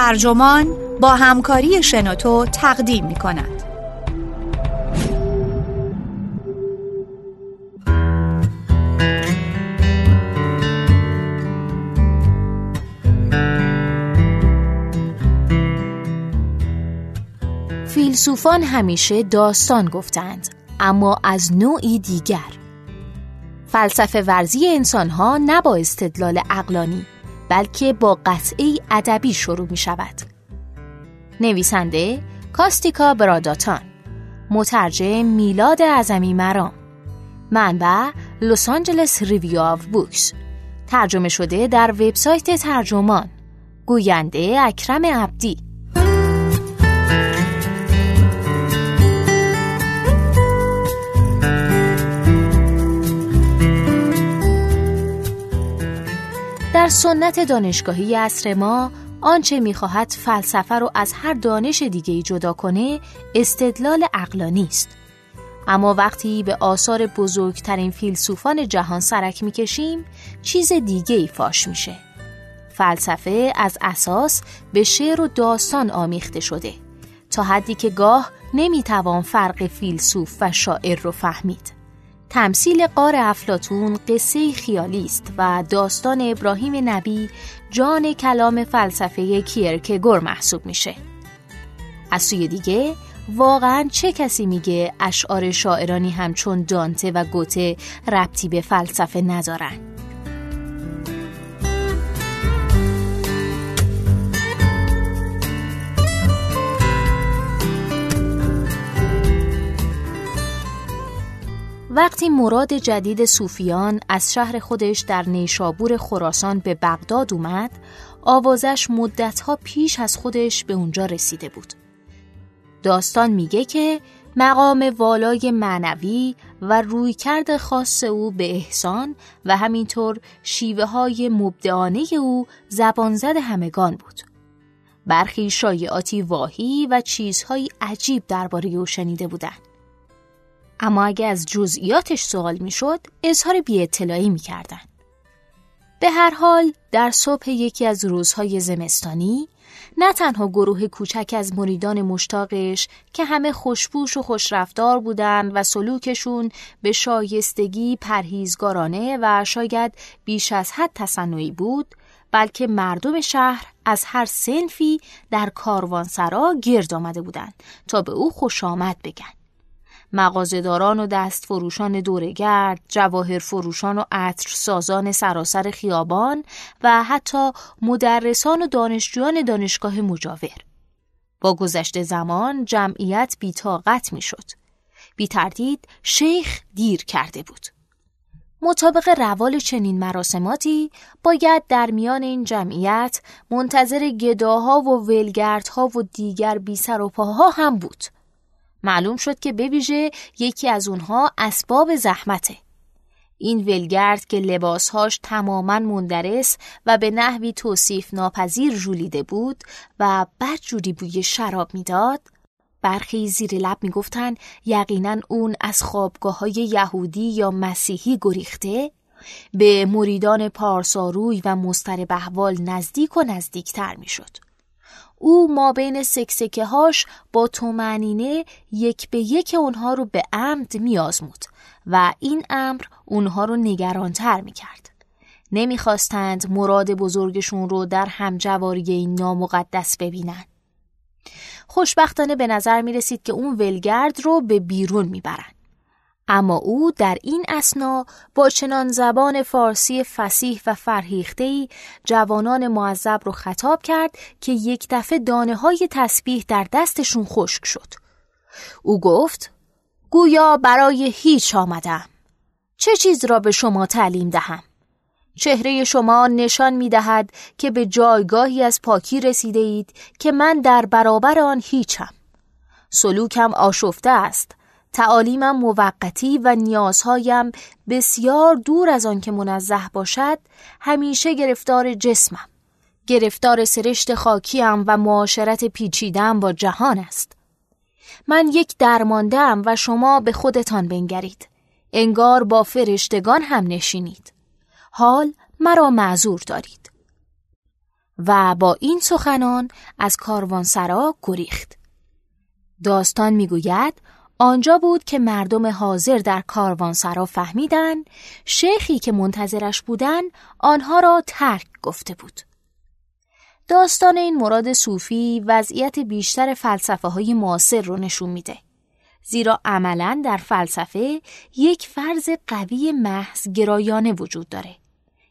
ترجمان با همکاری شنوتو تقدیم می کند. فیلسوفان همیشه داستان گفتند اما از نوعی دیگر فلسفه ورزی انسان ها نه با استدلال اقلانی بلکه با قطعه‌ای ادبی شروع می شود. نویسنده کاستیکا براداتان مترجم میلاد اعظمی مرام منبع Los Angeles Review of Books ترجمه شده در وبسایت ترجمان گوینده اکرم عبدی. در سنت دانشگاهی عصر ما آنچه می‌خواهد فلسفه رو از هر دانش دیگه جدا کنه استدلال اقلانی است. اما وقتی به آثار بزرگترین فیلسوفان جهان سرک می‌کشیم چیز دیگه ای فاش میشه. فلسفه از اساس به شعر و داستان آمیخته شده تا حدی که گاه نمی‌توان فرق فیلسوف و شاعر رو فهمید. تمثیل قار افلاتون قصه خیالی است و داستان ابراهیم نبی جان کلام فلسفه کیرکگور محسوب میشه. از سوی دیگه واقعا چه کسی میگه اشعار شاعرانی همچون دانته و گوته ربطی به فلسفه ندارن؟ وقتی مراد جدید صوفیان از شهر خودش در نیشابور خراسان به بغداد اومد آوازش مدتها پیش از خودش به اونجا رسیده بود. داستان میگه که مقام والای معنوی و رویکرد خاص او به احسان و همینطور شیوه های مبدعانه او زبانزد همگان بود. برخی شایعاتی واهی و چیزهای عجیب درباره او شنیده بودند. اما اگه از جزئیاتش سوال می‌شد اظهار بی اطلاعی می‌کردن. به هر حال در صبح یکی از روزهای زمستانی نه تنها گروه کوچک از مریدان مشتاقش که همه خوشبوش و خوشرفتار بودند و سلوکشون به شایستگی پرهیزگارانه و شاید بیش از حد تصنعی بود بلکه مردم شهر از هر سنفی در کاروانسرا گرد آمده بودند تا به او خوش آمد بگن مغازهداران و دست فروشان دورگرد، جواهر فروشان و عطر سازان سراسر خیابان و حتی مدرسان و دانشجویان دانشگاه مجاور. با گذشت زمان جمعیت بیتاقت می شد. بی تردید شیخ دیر کرده بود. مطابق روال چنین مراسماتی باید در میان این جمعیت منتظر گداها و ولگردها و دیگر بی سر و پاها هم بود. معلوم شد که بویژه یکی از اونها اسباب زحمته. این ولگرد که لباسهاش تماما مندرس و به نحوی توصیف ناپذیر جولیده بود و بدجوری بوی شراب می‌داد برخی زیر لب می‌گفتند یقینا اون از خوابگاه های یهودی یا مسیحی گریخته به مریدان پارساروی و مستر بهوال نزدیک و نزدیکتر می‌شد. او ما بین سکسکه هاش با تومنینه یک به یک اونها رو به عمد میازمود و این امر اونها رو نگرانتر می‌کرد. نمی‌خواستند مراد بزرگشون رو در همجواری این نامقدس ببینن. خوشبختانه به نظر می رسید که اون ولگرد رو به بیرون می‌برند. اما او در این اسنا با چنان زبان فارسی فسیح و فرهیختهی جوانان معذب رو خطاب کرد که یک دفعه دانه های تسبیح در دستشون خشک شد. او گفت گویا برای هیچ آمدم. چه چیز را به شما تعلیم دهم؟ چهره شما نشان می دهد که به جایگاهی از پاکی رسیده اید که من در برابر آن هیچم. سلوکم آشفته است تعالیمم موقتی و نیازهایم بسیار دور از آن که منزه باشد همیشه گرفتار جسمم. گرفتار سرشت خاکیم و معاشرت پیچیدم با جهان است. من یک درماندم و شما به خودتان بنگرید. انگار با فرشتگان هم نشینید. حال مرا معذور دارید. و با این سخنان از کاروانسرا گریخت. داستان می‌گوید آنجا بود که مردم حاضر در کاروانسرا فهمیدن شیخی که منتظرش بودن آنها را ترک گفته بود. داستان این مراد صوفی وضعیت بیشتر فلسفه های معاصر رو نشون میده. زیرا عملا در فلسفه یک فرض قوی محض گرایانه وجود داره.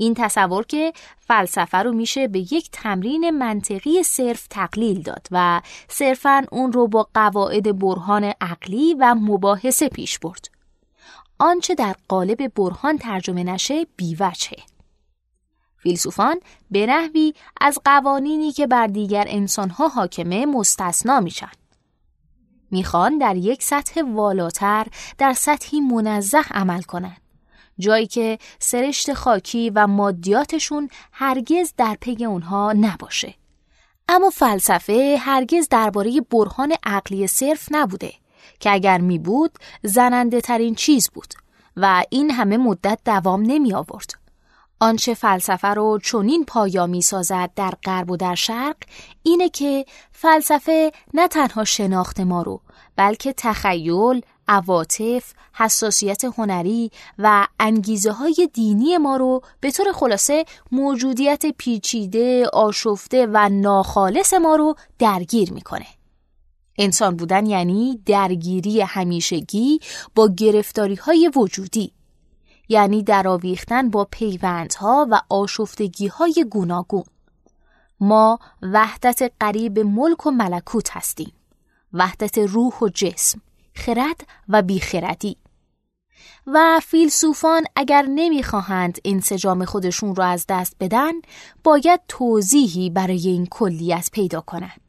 این تصور که فلسفه رو میشه به یک تمرین منطقی صرف تقلیل داد و صرفا اون رو با قواعد برهان عقلی و مباحثه پیش برد. آنچه در قالب برهان ترجمه نشه بیوچه. فیلسوفان به نحوی از قوانینی که بر دیگر انسانها حاکمه مستثنا میشن. می‌خوان در یک سطح والاتر در سطحی منزه عمل کنند. جایی که سرشت خاکی و مادیاتشون هرگز در پی اونها نباشه. اما فلسفه هرگز درباره برهان عقلی صرف نبوده که اگر می بود زننده ترین چیز بود و این همه مدت دوام نمی آورد. آنچه فلسفه رو چنین پایا می سازد در غرب و در شرق اینه که فلسفه نه تنها شناخت ما رو بلکه تخیل، عواطف، حساسیت هنری و انگیزه های دینی ما رو به طور خلاصه موجودیت پیچیده، آشفته و ناخالص ما رو درگیر می‌کنه. انسان بودن یعنی درگیری همیشگی با گرفتاری های وجودی یعنی درآویختن با پیوندها و آشفتگی های گوناگون ما وحدت قریب ملک و ملکوت هستیم وحدت روح و جسم خرد و بیخردی و فیلسوفان اگر نمی‌خواهند انسجام خودشون را از دست بدن باید توضیحی برای این کلیت پیدا کنند.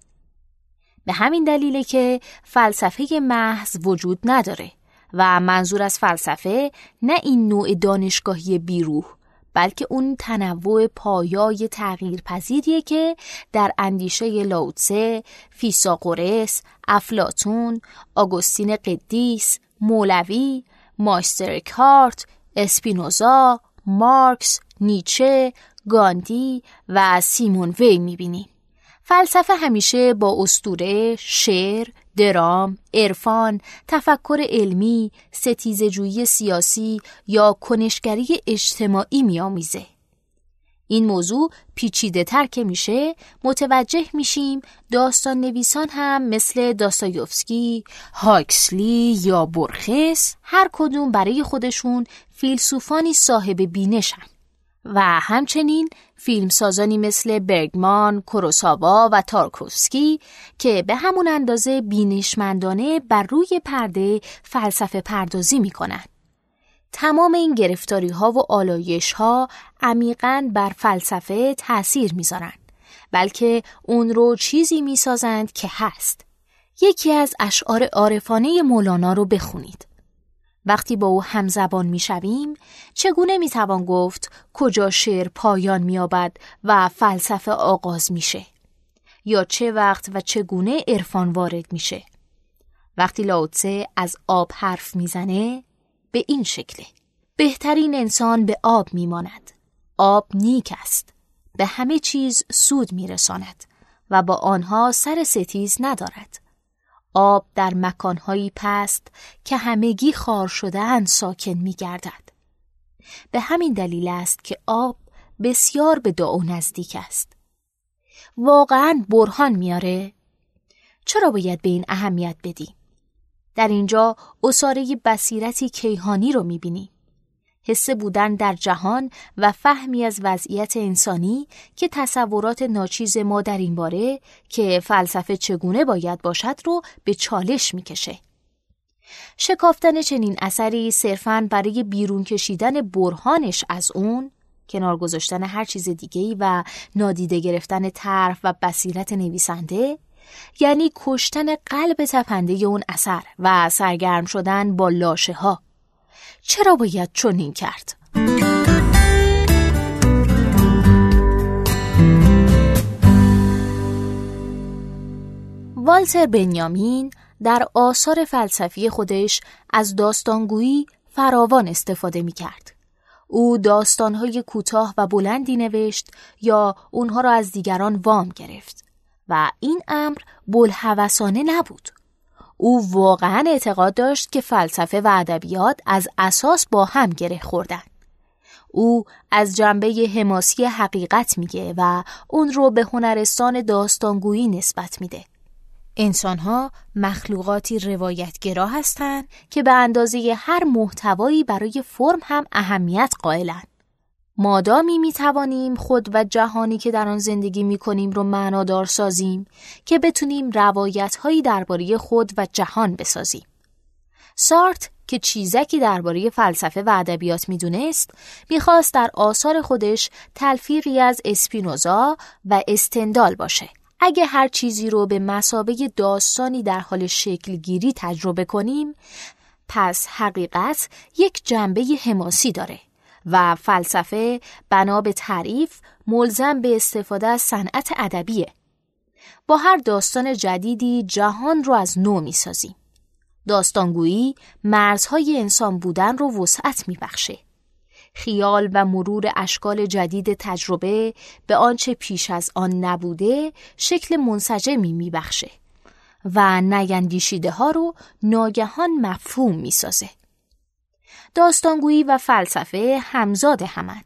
به همین دلیله که فلسفه محض وجود نداره و منظور از فلسفه نه این نوع دانشگاهی بیروح بلکه اون تنوع پایای تغییر پذیریه که در اندیشه لاوتسه، فیساغورس، افلاتون، آگوستین قدیس، مولوی، ماسترکارت، اسپینوزا، مارکس، نیچه، گاندی و سیمون وی می‌بینیم. فلسفه همیشه با استوره، شعر، درام، عرفان، تفکر علمی، ستیزجویی سیاسی یا کنشگری اجتماعی میآمیزه. این موضوع پیچیده تر که میشه متوجه میشیم داستان نویسان هم مثل داستایوفسکی، هاکسلی یا برخس هر کدوم برای خودشون فیلسوفانی صاحب بینشن و همچنین فیلمسازانی مثل برگمان، کوروساوا و تارکوفسکی که به همون اندازه بینشمندانه بر روی پرده فلسفه پردازی می‌کنن. تمام این گرفتاری ها و آلایش ها عمیقا بر فلسفه تأثیر می‌ذارن بلکه اون رو چیزی می‌سازند که هست. یکی از اشعار عارفانه مولانا رو بخونید. وقتی با او همزبان می‌شویم چگونه می‌توان گفت کجا شعر پایان مییابد و فلسفه آغاز میشه؟ یا چه وقت و چگونه عرفان وارد میشه؟ وقتی لاوتسه از آب حرف می‌زنه به این شکله. بهترین انسان به آب میماند. آب نیک است. به همه چیز سود میرساند و با آنها سر ستیز ندارد. آب در مکانهایی پست که همگی خار شدهاند ساکن می گردد. به همین دلیل است که آب بسیار به دعا نزدیک است. واقعا برهان میاره؟ چرا باید به این اهمیت بدیم؟ در اینجا اصاره بصیرتی کیهانی رو می‌بینیم. حس بودن در جهان و فهمی از وضعیت انسانی که تصورات ناچیز ما در این باره که فلسفه چگونه باید باشد رو به چالش می‌کشه. شکافتن چنین اثری صرفاً برای بیرون کشیدن برهانش از اون کنار گذاشتن هر چیز دیگه‌ای و نادیده گرفتن طرف و بصیرت نویسنده یعنی کشتن قلب تپنده اون اثر و سرگرم شدن با لاشه ها چرا باید چنین کرد؟ والتر بنیامین در آثار فلسفی خودش از داستانگویی فراوان استفاده می کرد. او داستانهای کوتاه و بلندی نوشت یا اونها را از دیگران وام گرفت و این امر بلحوثانه نبود. او واقعا اعتقاد داشت که فلسفه و ادبیات از اساس با هم گره خوردن. او از جنبه حماسی حقیقت میگه و اون رو به هنرستان داستانگویی نسبت میده. انسانها مخلوقاتی روایتگرا هستند که به اندازه هر محتوایی برای فرم هم اهمیت قائلند. مادامی می توانیم خود و جهانی که در آن زندگی می کنیم رو معنادار سازیم که بتونیم روایت هایی درباره خود و جهان بسازیم. سارت که چیزکی درباره فلسفه و ادبیات می‌دونست می‌خواست در آثار خودش تلفیقی از اسپینوزا و استندال باشه اگه هر چیزی رو به مسابه داستانی در حال شکلگیری تجربه کنیم پس حقیقت یک جنبه حماسی داره و فلسفه بنا به تعریف ملزم به استفاده از صنعت ادبیه. با هر داستان جدیدی جهان رو از نو می‌سازیم داستانگویی مرزهای انسان بودن رو وسعت میبخشه. خیال و مرور اشکال جدید تجربه به آنچه پیش از آن نبوده شکل منسجمی میبخشه و نیندیشیده ها رو ناگهان مفهوم می‌سازه. داستانگویی و فلسفه همزاد همند.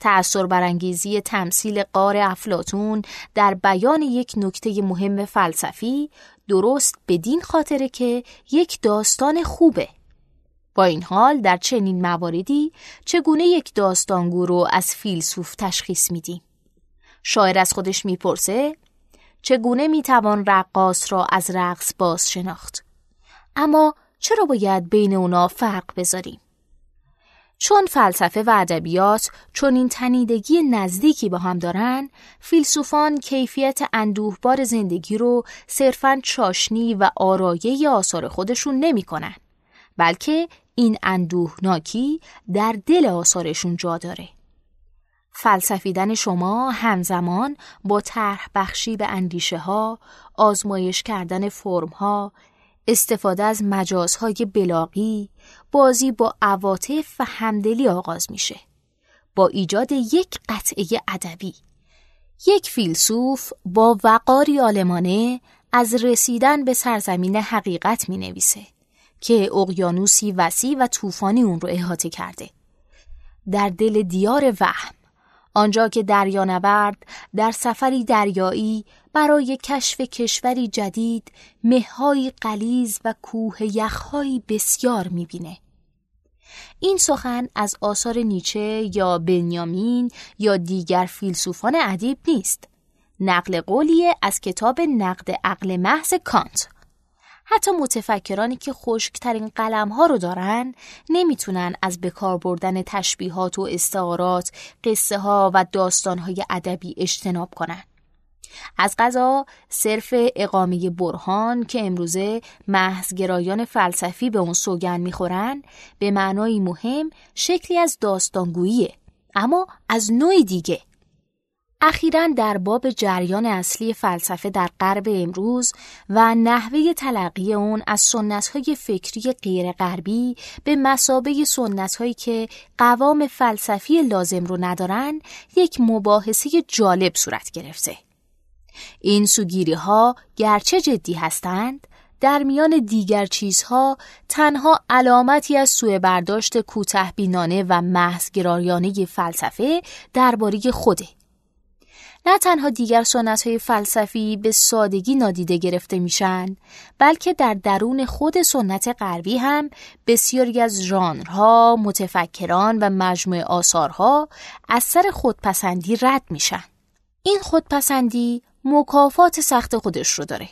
تأثیر برانگیزی تمثیل قار افلاتون در بیان یک نکته مهم فلسفی درست بدین خاطره که یک داستان خوبه با این حال در چنین مواردی چگونه یک داستانگو رو از فیلسوف تشخیص میدیم؟ شاعر از خودش می‌پرسه چگونه می‌توان رقاص را از رقص باز شناخت؟ اما چرا باید بین اونا فرق بذاریم؟ چون فلسفه و ادبیات چون این تنیدگی نزدیکی با هم دارن فیلسوفان کیفیت اندوهبار زندگی رو صرفا چاشنی و آرایه آثار خودشون نمی‌کنن بلکه این اندوهناکی در دل آثارشون جا داره. فلسفیدن شما همزمان با طرح بخشی به اندیشه ها، آزمایش کردن فرم ها، استفاده از مجازهای بلاغی، بازی با عواطف و همدلی آغاز میشه. با ایجاد یک قطعه ادبی. یک فیلسوف با وقاری آلمانه از رسیدن به سرزمین حقیقت می نویسه. که اقیانوسی وسیع و طوفانی اون رو احاطه کرده. در دل دیار وهم آنجا که دریانورد در سفری دریایی برای کشف کشوری جدید مههای قلیز و کوه یخهایی بسیار می‌بینه. این سخن از آثار نیچه یا بنیامین یا دیگر فیلسوفان ادیب نیست. نقل قولیه از کتاب نقد عقل محض کانت حتی متفکرانی که خشکترین قلم ها رو دارن نمی‌تونن از بکار بردن تشبیهات و استعارات، قصه ها و داستان های ادبی اجتناب کنن. از غذا صرف اقامه برهان که امروزه محضگرایان فلسفی به اون سوگن می‌خورن به معنای مهم شکلی از داستانگوییه اما از نوع دیگه اخیرا در باب جریان اصلی فلسفه در غرب امروز و نحوه تلقی اون از سنتهای فکری غیر غربی به مسابه سنتهایی که قوام فلسفی لازم رو ندارن یک مباحثه جالب صورت گرفته. این سوگیری ها گرچه جدی هستند در میان دیگر چیزها تنها علامتی از سوء برداشت کوته بینانه و محضگرایانه فلسفه درباره خوده نه تنها دیگر سنت های فلسفی به سادگی نادیده گرفته میشن بلکه در درون خود سنت غربی هم بسیاری از ژانرها، متفکران و مجموعه آثارها از سر خودپسندی رد میشن. این خودپسندی مکافات سخت خودش رو داره.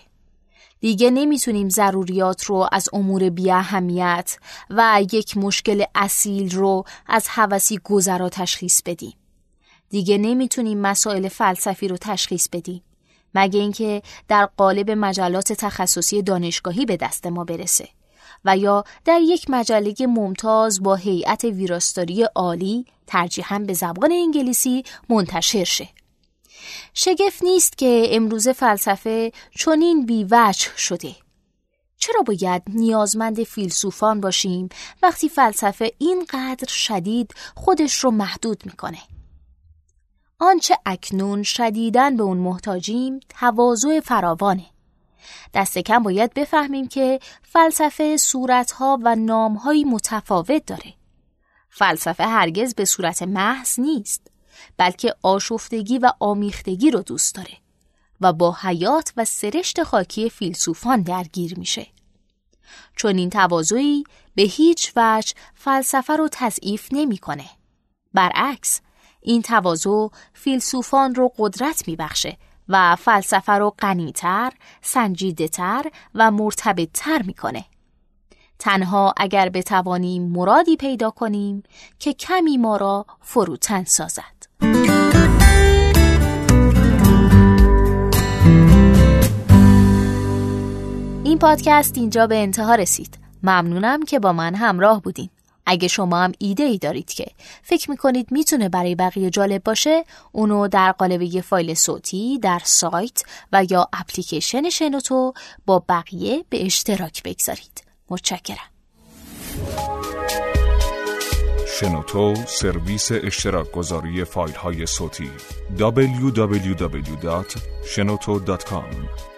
دیگه نمی‌تونیم ضروریات رو از امور بی اهمیت و یک مشکل اصیل رو از حوثی گذرا تشخیص بدیم. دیگه نمی‌تونیم مسائل فلسفی رو تشخیص بدیم مگه اینکه در قالب مجلات تخصصی دانشگاهی به دست ما برسه و یا در یک مجله ممتاز با هیئت ویراستاری عالی ترجیحاً به زبان انگلیسی منتشر شه شگفت نیست که امروز فلسفه چنین بیوجه شده چرا باید نیازمند فیلسوفان باشیم وقتی فلسفه اینقدر شدید خودش رو محدود می‌کنه؟ آنچه اکنون شدیدن به اون محتاجیم تواضع فراوانه. دست کم باید بفهمیم که فلسفه صورتها و نامهایی متفاوت داره. فلسفه هرگز به صورت محض نیست بلکه آشفتگی و آمیختگی رو دوست داره و با حیات و سرشت خاکی فیلسوفان درگیر میشه. چون این تواضعی به هیچ وجه فلسفه رو تضعیف نمی‌کنه. برعکس این تواضع فیلسوفان رو قدرت میبخشه و فلسفه رو غنیتر، سنجیدهتر و مرتبطتر می‌کنه. تنها اگر بتوانیم مرادی پیدا کنیم که کمی ما را فروتن سازد. این پادکست اینجا به انتها رسید. ممنونم که با من همراه بودین. اگه شما هم ایده ای دارید که فکر می‌کنید می‌تونه برای بقیه جالب باشه اونو در قالب یه فایل صوتی در سایت و یا اپلیکیشن شنوتو با بقیه به اشتراک بگذارید. متشکرم. شنوتو سرویس اشتراک گذاری فایل های صوتی www.shenoto.com